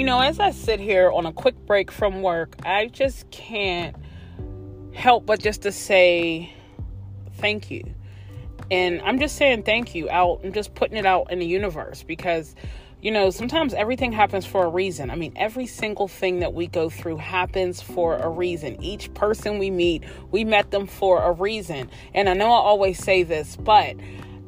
you know, as I sit here on a quick break from work, I just can't help but just to say thank you. And I'm just saying thank you out and just putting it out in the universe because you know, sometimes everything happens for a reason. I mean, every single thing that we go through happens for a reason. Each person we meet, we met them for a reason. And I know I always say this, but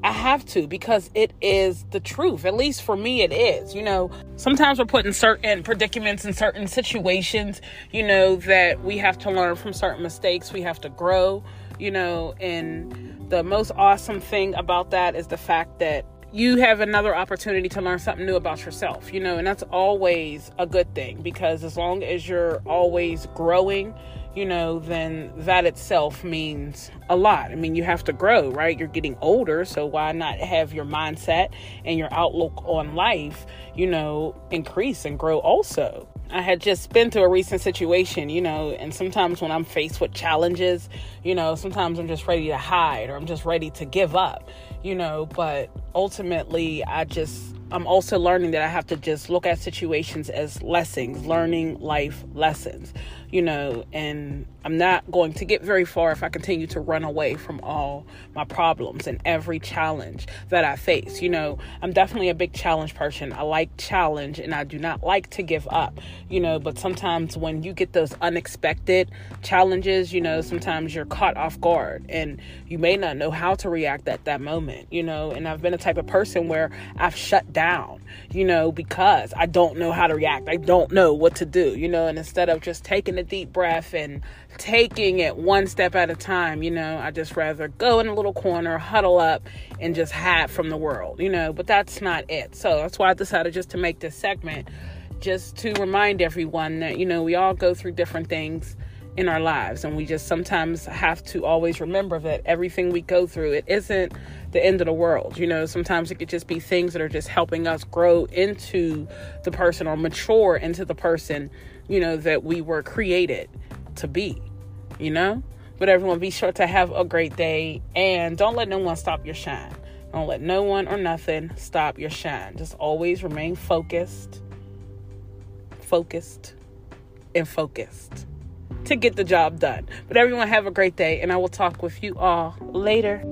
I have to because it is the truth. At least for me, it is. You know, sometimes we're put in certain predicaments in certain situations, you know, that we have to learn from certain mistakes. We have to grow, you know, and the most awesome thing about that is the fact that you have another opportunity to learn something new about yourself, you know, and that's always a good thing because as long as you're always growing, you know, then that itself means a lot. I mean, you have to grow, right? You're getting older, so why not have your mindset and your outlook on life, you know, increase and grow also? I had just been through a recent situation, you know, and sometimes when I'm faced with challenges, you know, sometimes I'm just ready to hide or I'm just ready to give up, you know, but ultimately I just I'm also learning that I have to just look at situations as lessons, learning life lessons, you know, and I'm not going to get very far if I continue to run away from all my problems and every challenge that I face. You know, I'm definitely a big challenge person. I like challenge and I do not like to give up, you know, but sometimes when you get those unexpected challenges, you know, sometimes you're caught off guard and you may not know how to react at that moment, you know, and I've been a type of person where I've shut down, you know, because I don't know how to react. I don't know what to do, you know, and instead of just taking a deep breath and taking it one step at a time, you know, I just rather go in a little corner, huddle up, and just hide from the world, you know, but that's not it. So that's why I decided just to make this segment just to remind everyone that, you know, we all go through different things in our lives and we just sometimes have to always remember that everything we go through it isn't the end of the world you know sometimes it could just be things that are just helping us grow into the person or mature into the person you know that we were created to be you know but everyone be sure to have a great day and don't let no one stop your shine don't let no one or nothing stop your shine just always remain focused focused and focused to get the job done. But everyone have a great day, and I will talk with you all later.